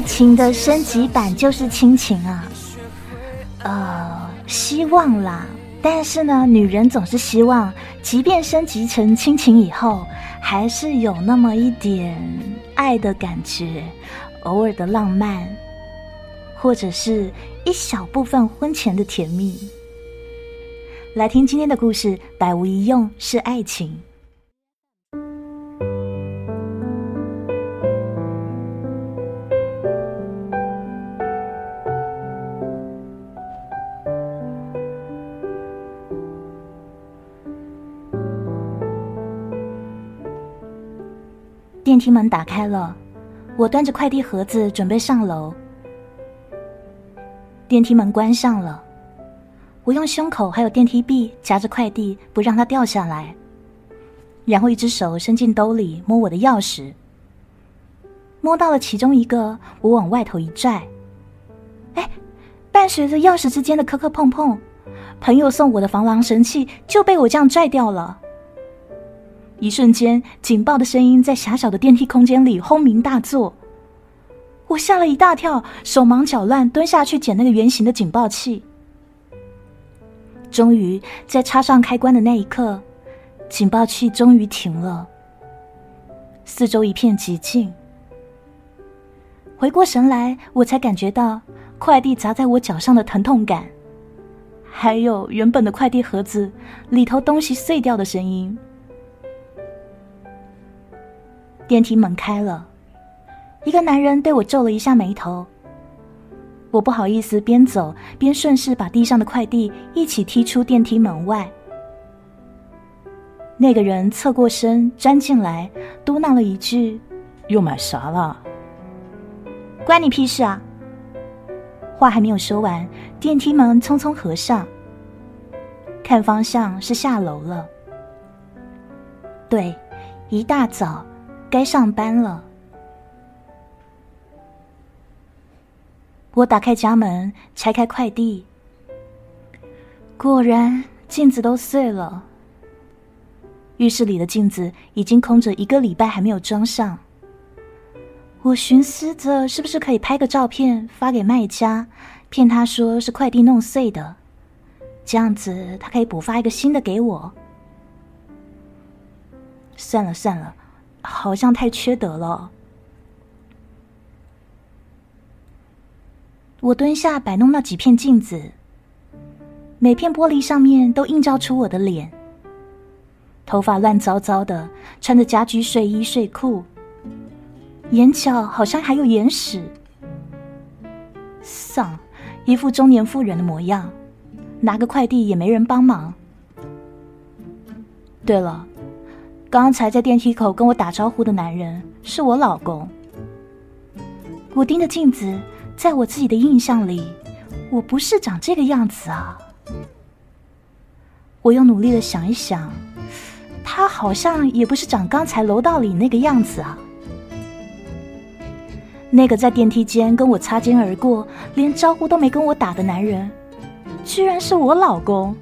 爱情的升级版就是亲情啊。呃，希望啦。但是呢，女人总是希望，即便升级成亲情以后，还是有那么一点爱的感觉，偶尔的浪漫，或者是一小部分婚前的甜蜜。来听今天的故事，百无一用是爱情。梯门打开了，我端着快递盒子准备上楼。电梯门关上了，我用胸口还有电梯壁夹着快递，不让它掉下来。然后一只手伸进兜里摸我的钥匙，摸到了其中一个，我往外头一拽，哎，伴随着钥匙之间的磕磕碰碰，朋友送我的防狼神器就被我这样拽掉了。一瞬间，警报的声音在狭小的电梯空间里轰鸣大作。我吓了一大跳，手忙脚乱蹲下去捡那个圆形的警报器。终于在插上开关的那一刻，警报器终于停了。四周一片寂静。回过神来，我才感觉到快递砸在我脚上的疼痛感，还有原本的快递盒子里头东西碎掉的声音。电梯门开了，一个男人对我皱了一下眉头。我不好意思，边走边顺势把地上的快递一起踢出电梯门外。那个人侧过身钻进来，嘟囔了一句：“又买啥了？”关你屁事啊！话还没有说完，电梯门匆匆合上。看方向是下楼了。对，一大早。该上班了。我打开家门，拆开快递，果然镜子都碎了。浴室里的镜子已经空着一个礼拜，还没有装上。我寻思着，是不是可以拍个照片发给卖家，骗他说是快递弄碎的，这样子他可以补发一个新的给我。算了算了。好像太缺德了。我蹲下摆弄那几片镜子，每片玻璃上面都映照出我的脸。头发乱糟糟的，穿着家居睡衣睡裤，眼角好像还有眼屎。丧，一副中年妇人的模样，拿个快递也没人帮忙。对了。刚才在电梯口跟我打招呼的男人是我老公。我盯着镜子，在我自己的印象里，我不是长这个样子啊。我又努力的想一想，他好像也不是长刚才楼道里那个样子啊。那个在电梯间跟我擦肩而过，连招呼都没跟我打的男人，居然是我老公。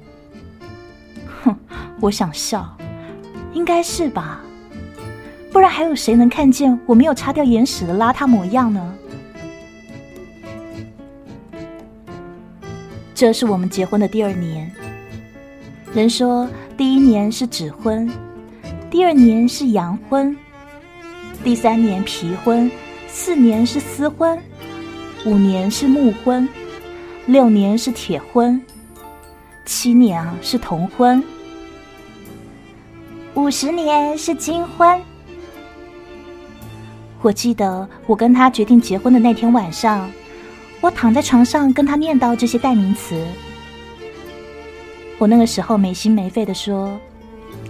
哼，我想笑。应该是吧，不然还有谁能看见我没有擦掉眼屎的邋遢模样呢？这是我们结婚的第二年。人说第一年是纸婚，第二年是洋婚，第三年皮婚，四年是私婚，五年是木婚，六年是铁婚，七年啊是铜婚。五十年是金婚。我记得我跟他决定结婚的那天晚上，我躺在床上跟他念叨这些代名词。我那个时候没心没肺的说：“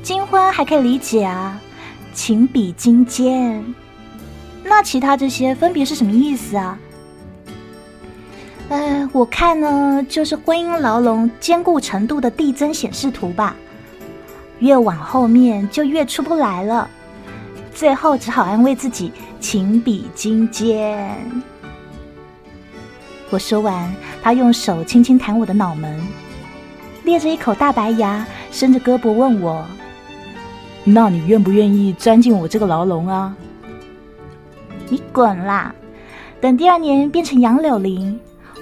金婚还可以理解啊，情比金坚。那其他这些分别是什么意思啊？”呃，我看呢，就是婚姻牢笼坚固程度的递增显示图吧。越往后面就越出不来了，最后只好安慰自己情比金坚。我说完，他用手轻轻弹我的脑门，咧着一口大白牙，伸着胳膊问我：“那你愿不愿意钻进我这个牢笼啊？”你滚啦！等第二年变成杨柳林，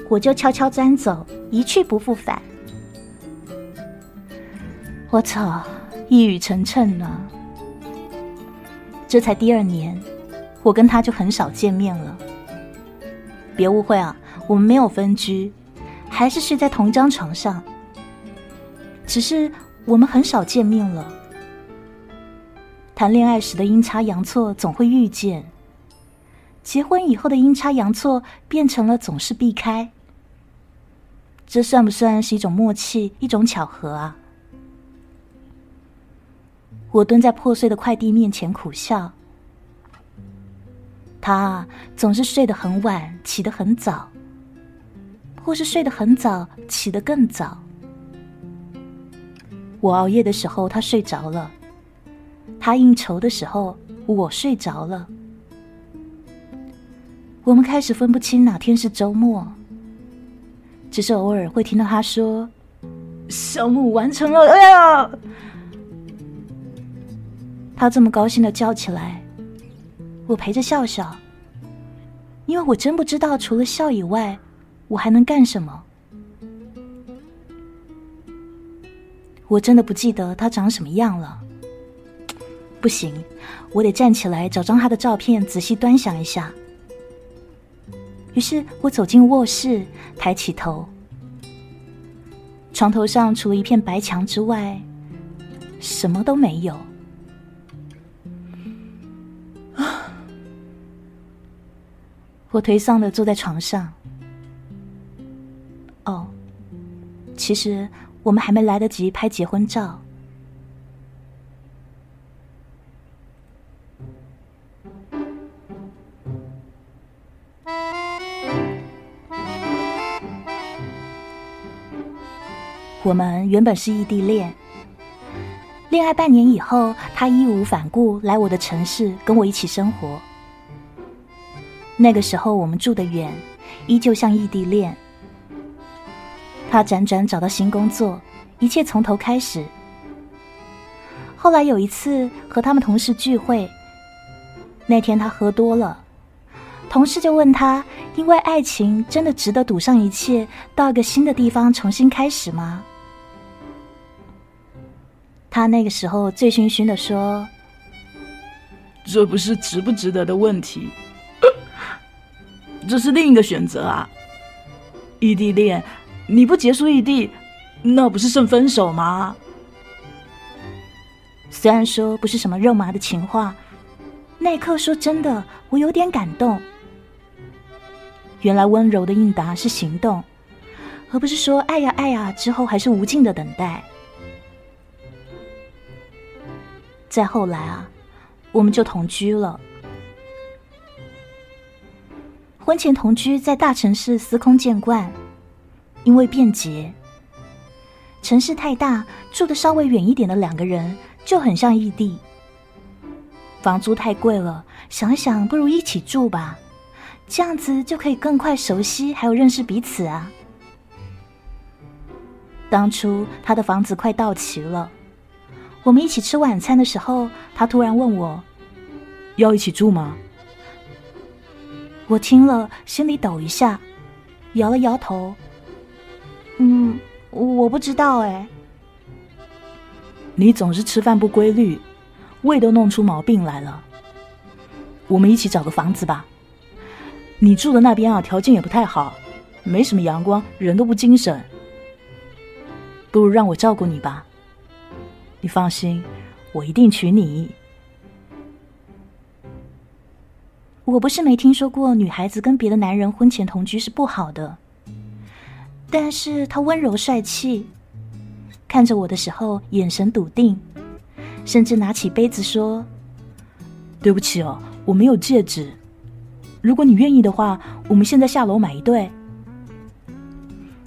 我就悄悄钻走，一去不复返。我操，一语成谶呢。这才第二年，我跟他就很少见面了。别误会啊，我们没有分居，还是睡在同一张床上。只是我们很少见面了。谈恋爱时的阴差阳错总会遇见，结婚以后的阴差阳错变成了总是避开。这算不算是一种默契，一种巧合啊？我蹲在破碎的快递面前苦笑。他总是睡得很晚，起得很早，或是睡得很早，起得更早。我熬夜的时候，他睡着了。他应酬的时候，我睡着了。我们开始分不清哪天是周末，只是偶尔会听到他说：“项目完成了！”哎呀，他这么高兴的叫起来，我陪着笑笑，因为我真不知道除了笑以外，我还能干什么。我真的不记得他长什么样了。不行，我得站起来找张他的照片，仔细端详一下。于是我走进卧室，抬起头，床头上除了一片白墙之外，什么都没有。我颓丧的坐在床上。哦，其实我们还没来得及拍结婚照。我们原本是异地恋，恋爱半年以后，他义无反顾来我的城市跟我一起生活。那个时候我们住得远，依旧像异地恋。他辗转找到新工作，一切从头开始。后来有一次和他们同事聚会，那天他喝多了，同事就问他：“因为爱情真的值得赌上一切，到一个新的地方重新开始吗？”他那个时候醉醺醺的说：“这不是值不值得的问题，这是另一个选择啊！异地恋，你不结束异地，那不是剩分手吗？”虽然说不是什么肉麻的情话，那一刻说真的，我有点感动。原来温柔的应答是行动，而不是说“爱呀爱呀”之后还是无尽的等待。再后来啊，我们就同居了。婚前同居在大城市司空见惯，因为便捷。城市太大，住的稍微远一点的两个人就很像异地。房租太贵了，想想不如一起住吧，这样子就可以更快熟悉，还有认识彼此啊。当初他的房子快到期了。我们一起吃晚餐的时候，他突然问我：“要一起住吗？”我听了，心里抖一下，摇了摇头：“嗯，我不知道哎。”你总是吃饭不规律，胃都弄出毛病来了。我们一起找个房子吧。你住的那边啊，条件也不太好，没什么阳光，人都不精神。不如让我照顾你吧。你放心，我一定娶你。我不是没听说过女孩子跟别的男人婚前同居是不好的，但是他温柔帅气，看着我的时候眼神笃定，甚至拿起杯子说：“对不起哦，我没有戒指。如果你愿意的话，我们现在下楼买一对。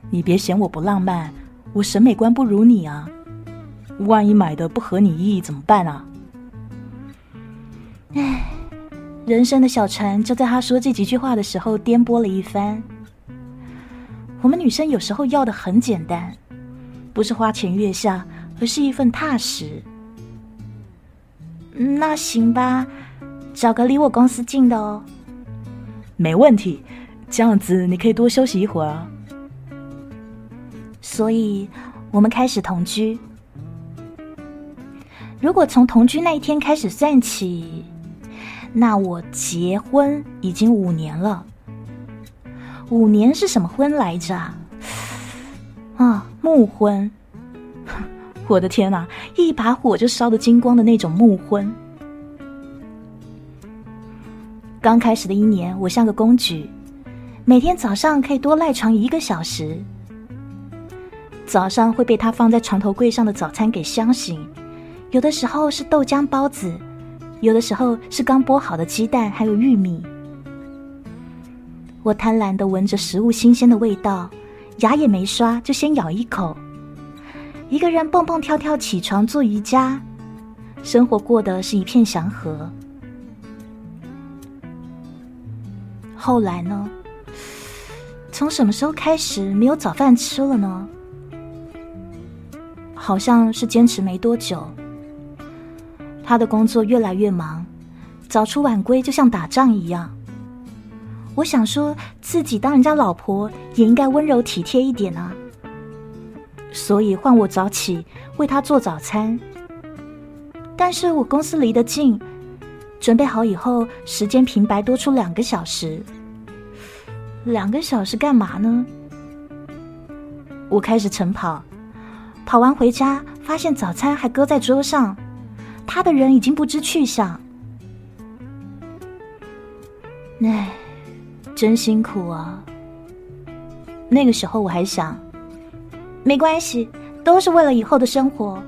你别嫌我不浪漫，我审美观不如你啊。”万一买的不合你意怎么办啊？唉，人生的小船就在他说这几句话的时候颠簸了一番。我们女生有时候要的很简单，不是花前月下，而是一份踏实。那行吧，找个离我公司近的哦。没问题。这样子你可以多休息一会儿。所以，我们开始同居。如果从同居那一天开始算起，那我结婚已经五年了。五年是什么婚来着？啊，木婚！我的天哪，一把火就烧得精光的那种木婚。刚开始的一年，我像个公举，每天早上可以多赖床一个小时。早上会被他放在床头柜上的早餐给香醒。有的时候是豆浆包子，有的时候是刚剥好的鸡蛋，还有玉米。我贪婪的闻着食物新鲜的味道，牙也没刷就先咬一口。一个人蹦蹦跳跳起床做瑜伽，生活过得是一片祥和。后来呢？从什么时候开始没有早饭吃了呢？好像是坚持没多久。他的工作越来越忙，早出晚归就像打仗一样。我想说自己当人家老婆也应该温柔体贴一点啊，所以换我早起为他做早餐。但是我公司离得近，准备好以后时间平白多出两个小时。两个小时干嘛呢？我开始晨跑，跑完回家发现早餐还搁在桌上。他的人已经不知去向，唉，真辛苦啊！那个时候我还想，没关系，都是为了以后的生活。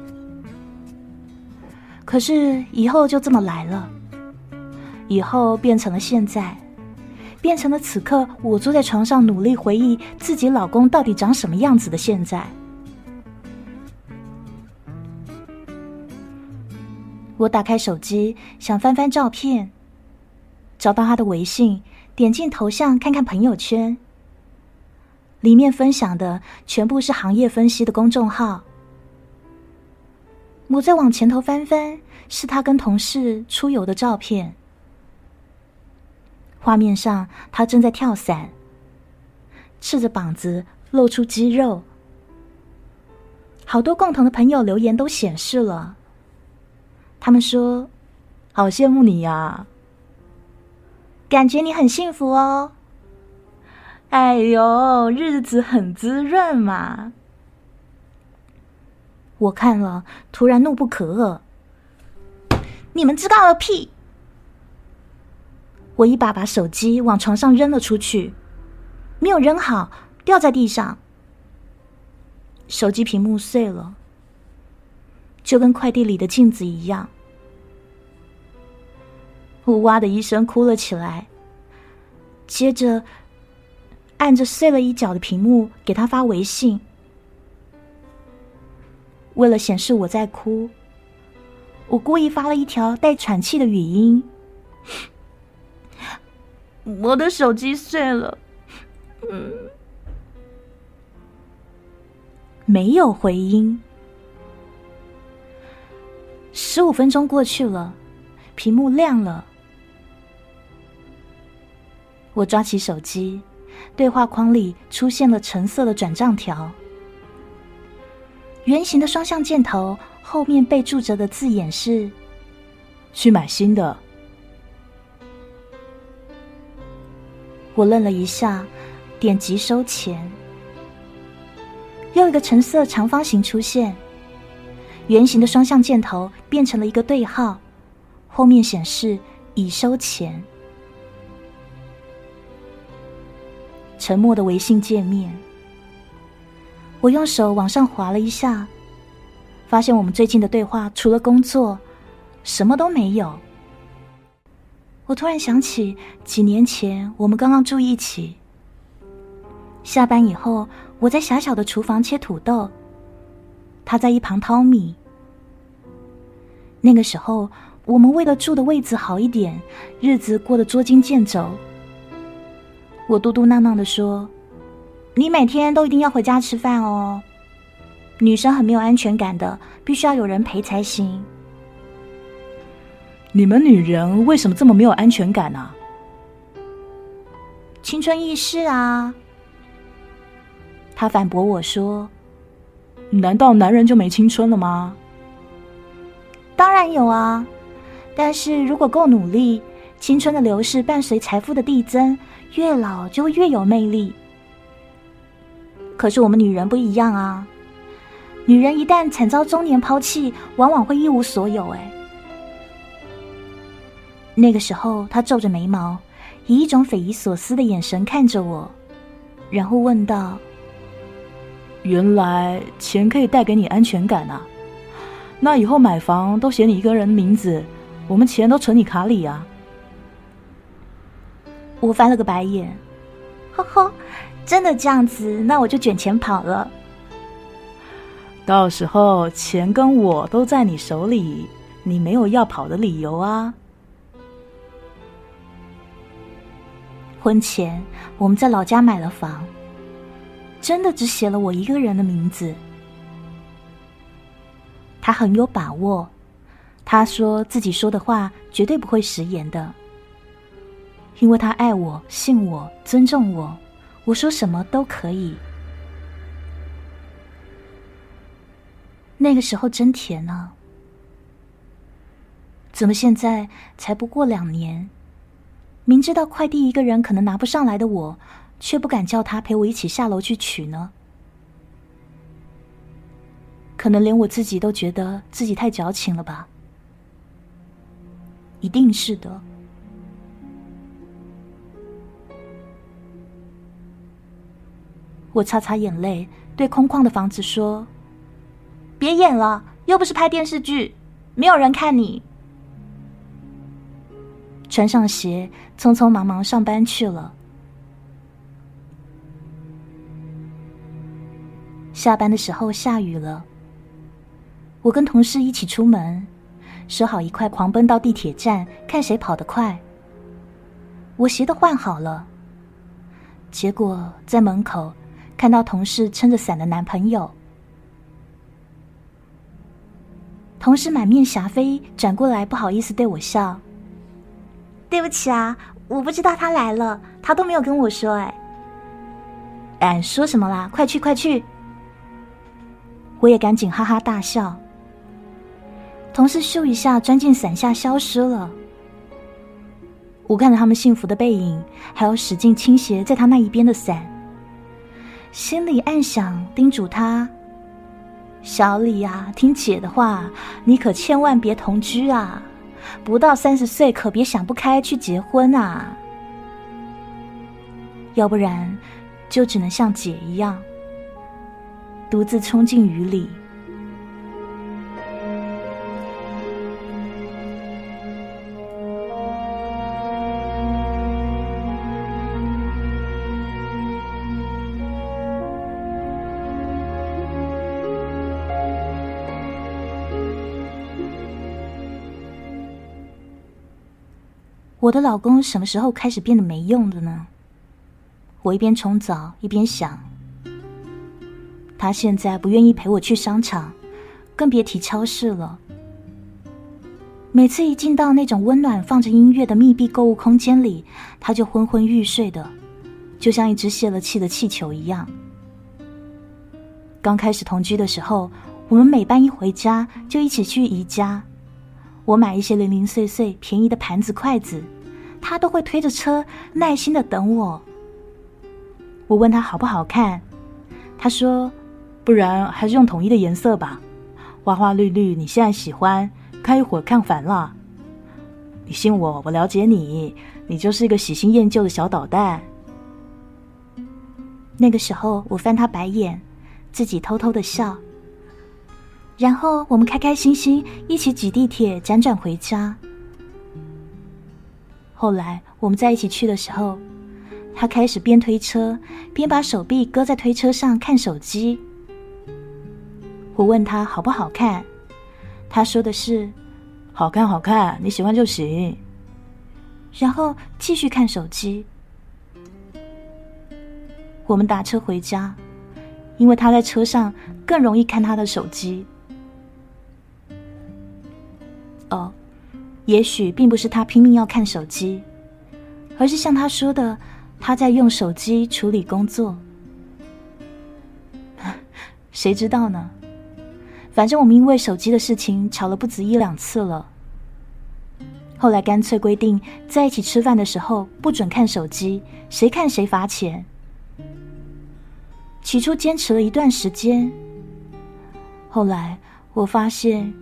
可是以后就这么来了，以后变成了现在，变成了此刻我坐在床上努力回忆自己老公到底长什么样子的现在。我打开手机，想翻翻照片，找到他的微信，点进头像看看朋友圈，里面分享的全部是行业分析的公众号。我再往前头翻翻，是他跟同事出游的照片，画面上他正在跳伞，赤着膀子露出肌肉。好多共同的朋友留言都显示了。他们说：“好羡慕你呀，感觉你很幸福哦。”哎呦，日子很滋润嘛！我看了，突然怒不可遏：“你们知道个屁！”我一把把手机往床上扔了出去，没有扔好，掉在地上，手机屏幕碎了。就跟快递里的镜子一样，我哇的一声哭了起来，接着按着碎了一角的屏幕给他发微信。为了显示我在哭，我故意发了一条带喘气的语音：“我的手机碎了。”嗯，没有回音。十五分钟过去了，屏幕亮了。我抓起手机，对话框里出现了橙色的转账条，圆形的双向箭头后面备注着的字眼是“去买新的”。我愣了一下，点击收钱，又一个橙色长方形出现。圆形的双向箭头变成了一个对号，后面显示已收钱。沉默的微信界面，我用手往上滑了一下，发现我们最近的对话除了工作，什么都没有。我突然想起几年前我们刚刚住一起，下班以后我在狭小的厨房切土豆。他在一旁淘米。那个时候，我们为了住的位置好一点，日子过得捉襟见肘。我嘟嘟囔囔的说：“你每天都一定要回家吃饭哦，女生很没有安全感的，必须要有人陪才行。”你们女人为什么这么没有安全感呢？青春易逝啊。他反驳我说：“难道男人就没青春了吗？”当然有啊，但是如果够努力，青春的流逝伴随财富的递增，越老就越有魅力。可是我们女人不一样啊，女人一旦惨遭中年抛弃，往往会一无所有。哎，那个时候，他皱着眉毛，以一种匪夷所思的眼神看着我，然后问道：“原来钱可以带给你安全感啊？那以后买房都写你一个人的名字，我们钱都存你卡里啊？”我翻了个白眼，呵呵。真的这样子，那我就卷钱跑了。到时候钱跟我都在你手里，你没有要跑的理由啊。婚前我们在老家买了房，真的只写了我一个人的名字。他很有把握，他说自己说的话绝对不会食言的，因为他爱我、信我、尊重我。我说什么都可以。那个时候真甜啊！怎么现在才不过两年，明知道快递一个人可能拿不上来的我，却不敢叫他陪我一起下楼去取呢？可能连我自己都觉得自己太矫情了吧？一定是的。我擦擦眼泪，对空旷的房子说：“别演了，又不是拍电视剧，没有人看你。”穿上鞋，匆匆忙忙上班去了。下班的时候下雨了，我跟同事一起出门，说好一块狂奔到地铁站，看谁跑得快。我鞋都换好了，结果在门口。看到同事撑着伞的男朋友，同事满面霞飞，转过来不好意思对我笑：“对不起啊，我不知道他来了，他都没有跟我说。”哎，哎，说什么啦？快去快去！我也赶紧哈哈大笑。同事咻一下钻进伞下消失了。我看着他们幸福的背影，还有使劲倾斜在他那一边的伞。心里暗想，叮嘱他：“小李呀，听姐的话，你可千万别同居啊！不到三十岁，可别想不开去结婚啊！要不然，就只能像姐一样，独自冲进雨里。”我的老公什么时候开始变得没用了呢？我一边冲澡一边想，他现在不愿意陪我去商场，更别提超市了。每次一进到那种温暖、放着音乐的密闭购物空间里，他就昏昏欲睡的，就像一只泄了气的气球一样。刚开始同居的时候，我们每搬一回家就一起去宜家。我买一些零零碎碎、便宜的盘子、筷子，他都会推着车耐心的等我。我问他好不好看，他说：“不然还是用统一的颜色吧，花花绿绿，你现在喜欢，看一会儿看烦了。你信我，我了解你，你就是一个喜新厌旧的小捣蛋。”那个时候，我翻他白眼，自己偷偷的笑。然后我们开开心心一起挤地铁，辗转回家。后来我们在一起去的时候，他开始边推车边把手臂搁在推车上看手机。我问他好不好看，他说的是“好看，好看，你喜欢就行”。然后继续看手机。我们打车回家，因为他在车上更容易看他的手机。哦，也许并不是他拼命要看手机，而是像他说的，他在用手机处理工作。谁知道呢？反正我们因为手机的事情吵了不止一两次了。后来干脆规定，在一起吃饭的时候不准看手机，谁看谁罚钱。起初坚持了一段时间，后来我发现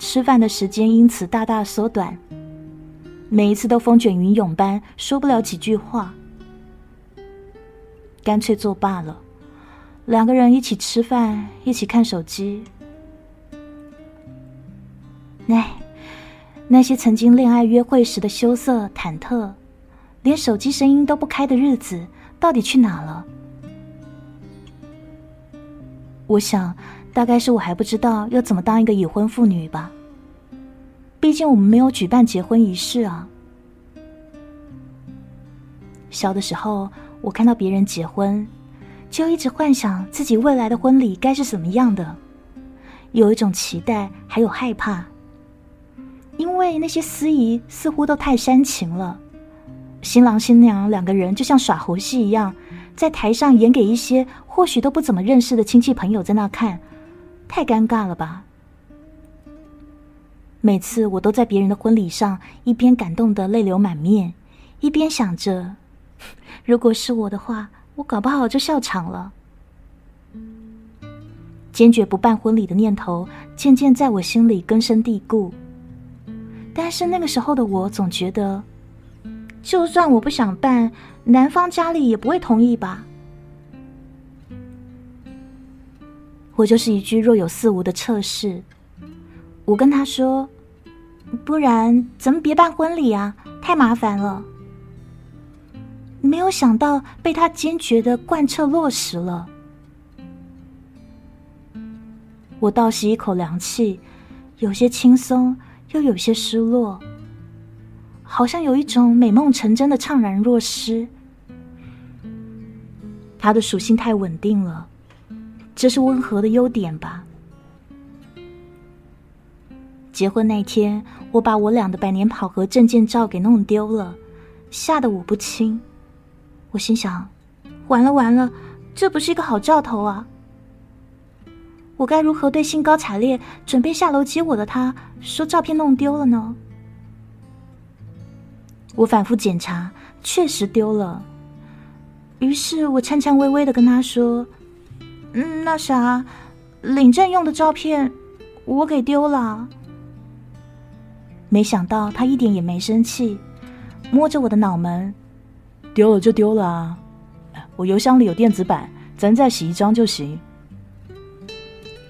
吃饭的时间因此大大缩短，每一次都风卷云涌般说不了几句话，干脆作罢了。两个人一起吃饭，一起看手机，唉。那些曾经恋爱约会时的羞涩忐忑，连手机声音都不开的日子，到底去哪了？我想，大概是我还不知道要怎么当一个已婚妇女吧。毕竟我们没有举办结婚仪式啊。小的时候，我看到别人结婚，就一直幻想自己未来的婚礼该是什么样的，有一种期待，还有害怕。因为那些司仪似乎都太煽情了，新郎新娘两个人就像耍猴戏一样，在台上演给一些或许都不怎么认识的亲戚朋友在那看，太尴尬了吧？每次我都在别人的婚礼上一边感动的泪流满面，一边想着，如果是我的话，我搞不好就笑场了。坚决不办婚礼的念头渐渐在我心里根深蒂固。但是那个时候的我总觉得，就算我不想办，男方家里也不会同意吧。我就是一句若有似无的测试。我跟他说：“不然咱们别办婚礼啊，太麻烦了。”没有想到被他坚决的贯彻落实了。我倒吸一口凉气，有些轻松。又有些失落，好像有一种美梦成真的怅然若失。他的属性太稳定了，这是温和的优点吧？结婚那天，我把我俩的百年跑合证件照给弄丢了，吓得我不轻。我心想：完了完了，这不是一个好兆头啊！我该如何对兴高采烈准备下楼接我的他说照片弄丢了呢？我反复检查，确实丢了。于是我颤颤巍巍的跟他说：“嗯，那啥，领证用的照片我给丢了。”没想到他一点也没生气，摸着我的脑门：“丢了就丢了啊，我邮箱里有电子版，咱再洗一张就行。”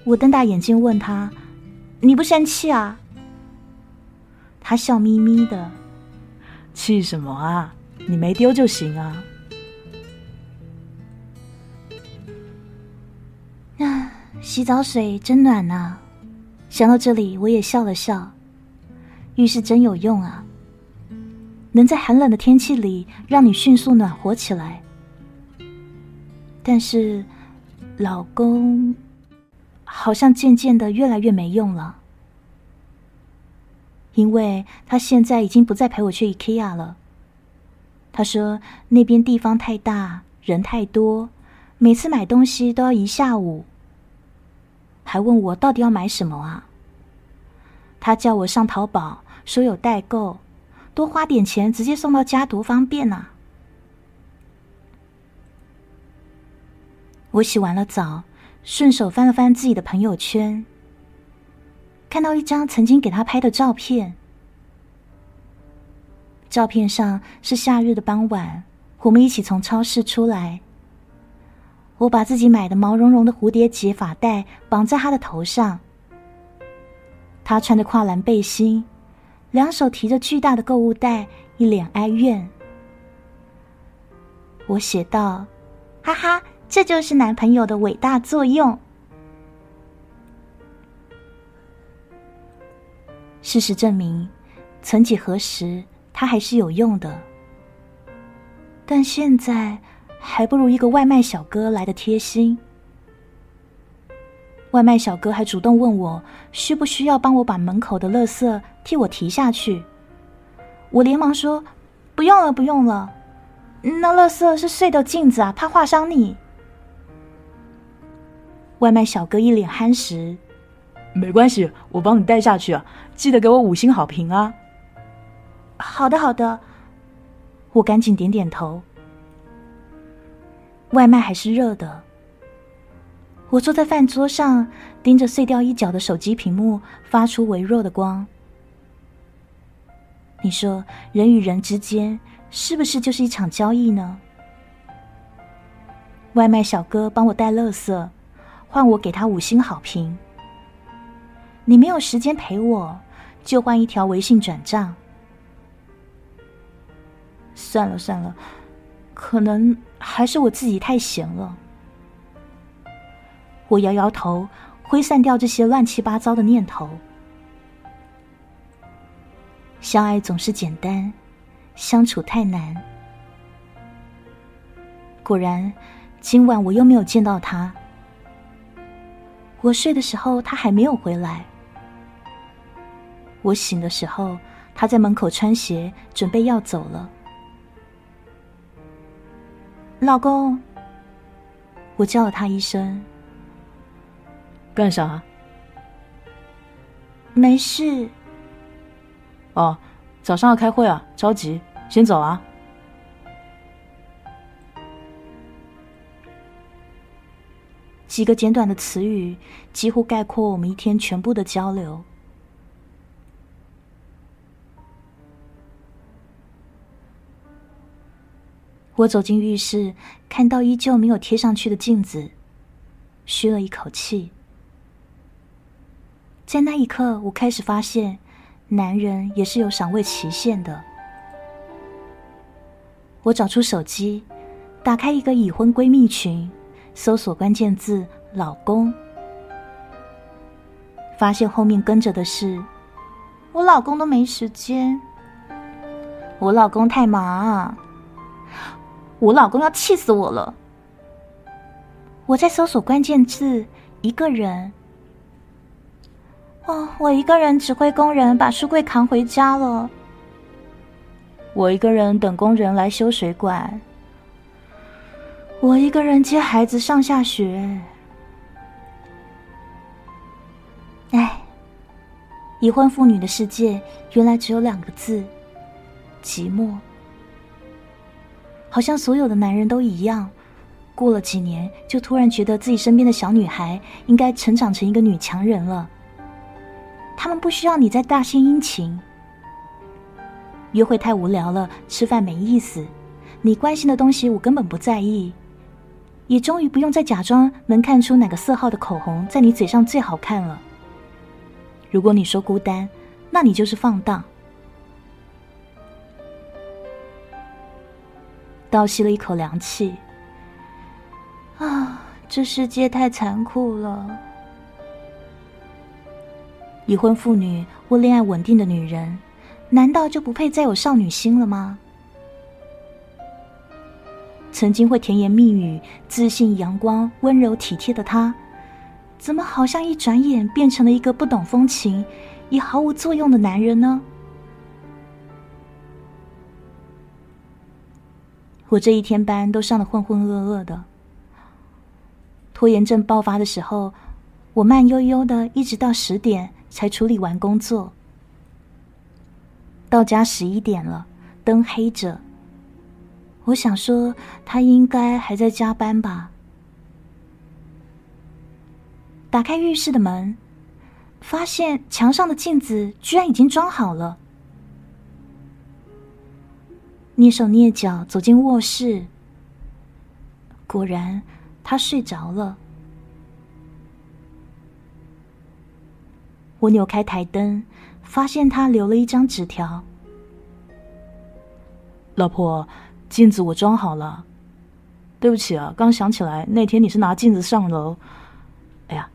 我瞪大眼睛问他：“你不生气啊？”他笑眯眯的：“气什么啊？你没丢就行啊。”洗澡水真暖呐！想到这里，我也笑了笑。浴室真有用啊，能在寒冷的天气里让你迅速暖和起来。但是，老公。好像渐渐的越来越没用了，因为他现在已经不再陪我去 IKEA 了。他说那边地方太大，人太多，每次买东西都要一下午。还问我到底要买什么啊？他叫我上淘宝，说有代购，多花点钱直接送到家多方便啊！我洗完了澡。顺手翻了翻自己的朋友圈，看到一张曾经给他拍的照片。照片上是夏日的傍晚，我们一起从超市出来。我把自己买的毛茸茸的蝴蝶结发带绑在他的头上，他穿着跨栏背心，两手提着巨大的购物袋，一脸哀怨。我写道：“哈哈。”这就是男朋友的伟大作用。事实证明，曾几何时，他还是有用的。但现在，还不如一个外卖小哥来的贴心。外卖小哥还主动问我，需不需要帮我把门口的垃圾替我提下去。我连忙说：“不用了，不用了。”那垃圾是碎的镜子啊，怕划伤你。外卖小哥一脸憨实，没关系，我帮你带下去啊，记得给我五星好评啊。好的，好的，我赶紧点点头。外卖还是热的。我坐在饭桌上，盯着碎掉一角的手机屏幕，发出微弱的光。你说，人与人之间是不是就是一场交易呢？外卖小哥帮我带垃圾，换我给他五星好评。你没有时间陪我，就换一条微信转账。算了算了，可能还是我自己太闲了。我摇摇头，挥散掉这些乱七八糟的念头。相爱总是简单，相处太难。果然，今晚我又没有见到他。我睡的时候，他还没有回来。我醒的时候，他在门口穿鞋，准备要走了。老公，我叫了他一声。干啥？没事。哦，早上要开会啊，着急，先走啊。几个简短的词语，几乎概括我们一天全部的交流。我走进浴室，看到依旧没有贴上去的镜子，吁了一口气。在那一刻，我开始发现，男人也是有赏味期限的。我找出手机，打开一个已婚闺蜜群，搜索关键字“老公”，发现后面跟着的是：“我老公都没时间，我老公太忙。”我老公要气死我了！我在搜索关键字“一个人”。哦，我一个人指挥工人把书柜扛回家了。我一个人等工人来修水管。我一个人接孩子上下学。哎，已婚妇女的世界原来只有两个字：寂寞。好像所有的男人都一样，过了几年就突然觉得自己身边的小女孩应该成长成一个女强人了。他们不需要你再大献殷勤，约会太无聊了，吃饭没意思，你关心的东西我根本不在意，也终于不用再假装能看出哪个色号的口红在你嘴上最好看了。如果你说孤单，那你就是放荡。倒吸了一口凉气，啊，这世界太残酷了！已婚妇女或恋爱稳定的女人，难道就不配再有少女心了吗？曾经会甜言蜜语、自信、阳光、温柔体贴的她，怎么好像一转眼变成了一个不懂风情、也毫无作用的男人呢？我这一天班都上的混混噩噩的，拖延症爆发的时候，我慢悠悠的一直到十点才处理完工作。到家十一点了，灯黑着，我想说他应该还在加班吧。打开浴室的门，发现墙上的镜子居然已经装好了。蹑手蹑脚走进卧室，果然他睡着了。我扭开台灯，发现他留了一张纸条：“老婆，镜子我装好了。对不起啊，刚想起来那天你是拿镜子上楼。哎呀，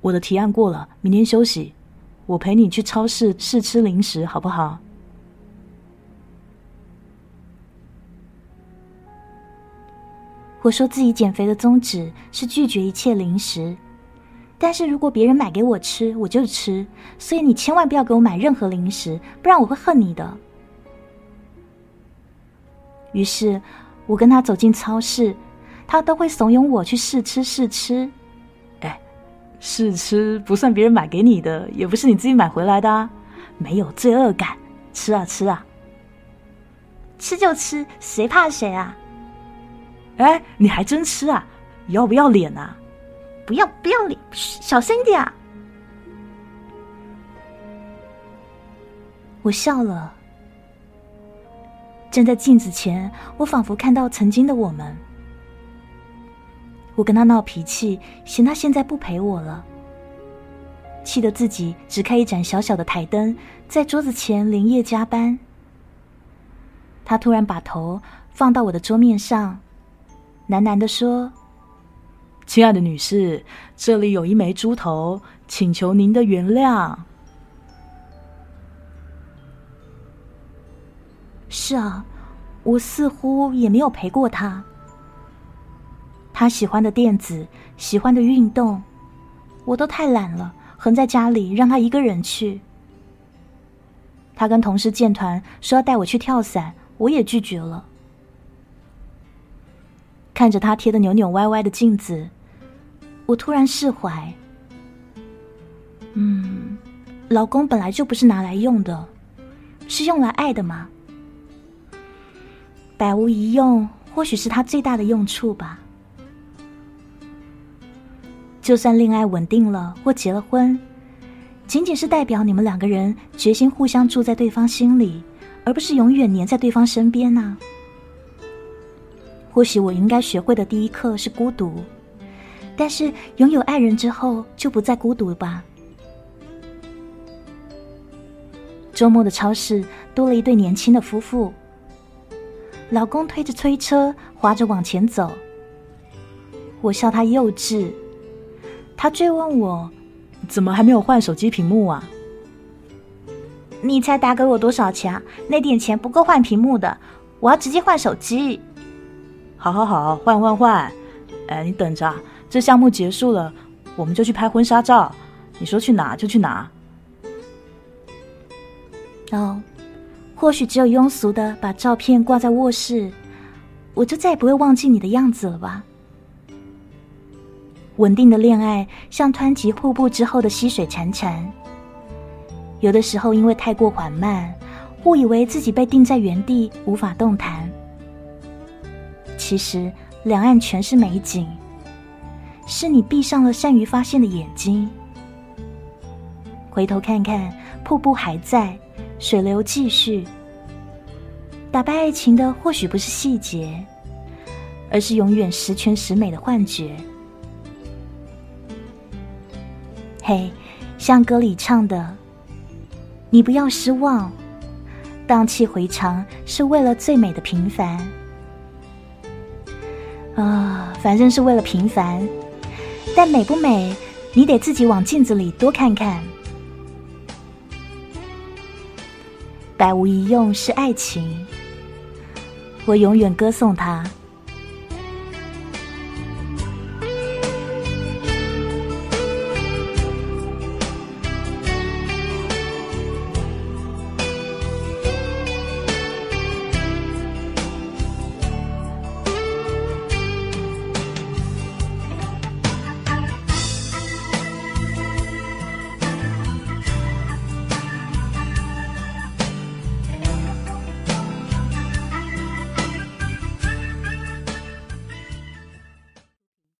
我的提案过了，明天休息，我陪你去超市试吃零食，好不好？”我说自己减肥的宗旨是拒绝一切零食，但是如果别人买给我吃，我就吃。所以你千万不要给我买任何零食，不然我会恨你的。于是我跟他走进超市，他都会怂恿我去试吃试吃。哎，试吃不算别人买给你的，也不是你自己买回来的啊，没有罪恶感，吃啊吃啊，吃就吃，谁怕谁啊？哎，你还真吃啊？要不要脸啊？不要不要脸，小声点啊！我笑了。站在镜子前，我仿佛看到曾经的我们。我跟他闹脾气，嫌他现在不陪我了，气得自己只开一盏小小的台灯，在桌子前连夜加班。他突然把头放到我的桌面上，喃喃的说：“亲爱的女士，这里有一枚猪头，请求您的原谅。”是啊，我似乎也没有陪过他。他喜欢的电子，喜欢的运动，我都太懒了，横在家里让他一个人去。他跟同事建团说要带我去跳伞，我也拒绝了。看着他贴的扭扭歪歪的镜子，我突然释怀。嗯，老公本来就不是拿来用的，是用来爱的嘛。百无一用，或许是他最大的用处吧。就算恋爱稳定了或结了婚，仅仅是代表你们两个人决心互相住在对方心里，而不是永远黏在对方身边呢。或许我应该学会的第一课是孤独，但是拥有爱人之后就不再孤独吧。周末的超市多了一对年轻的夫妇。老公推着推车，滑着往前走。我笑他幼稚。他追问我：“怎么还没有换手机屏幕啊？”你才打给我多少钱？那点钱不够换屏幕的，我要直接换手机。好好好，换换换。哎，你等着，这项目结束了，我们就去拍婚纱照。你说去哪就去哪。哦。或许只有庸俗的把照片挂在卧室，我就再也不会忘记你的样子了吧。稳定的恋爱像湍急瀑布之后的溪水潺潺，有的时候因为太过缓慢，误以为自己被定在原地无法动弹。其实两岸全是美景，是你闭上了善于发现的眼睛，回头看看，瀑布还在。水流继续，打败爱情的或许不是细节，而是永远十全十美的幻觉。嘿，像歌里唱的：“你不要失望，荡气回肠是为了最美的平凡。”啊，反正是为了平凡，但美不美，你得自己往镜子里多看看。百无一用是爱情，我永远歌颂它。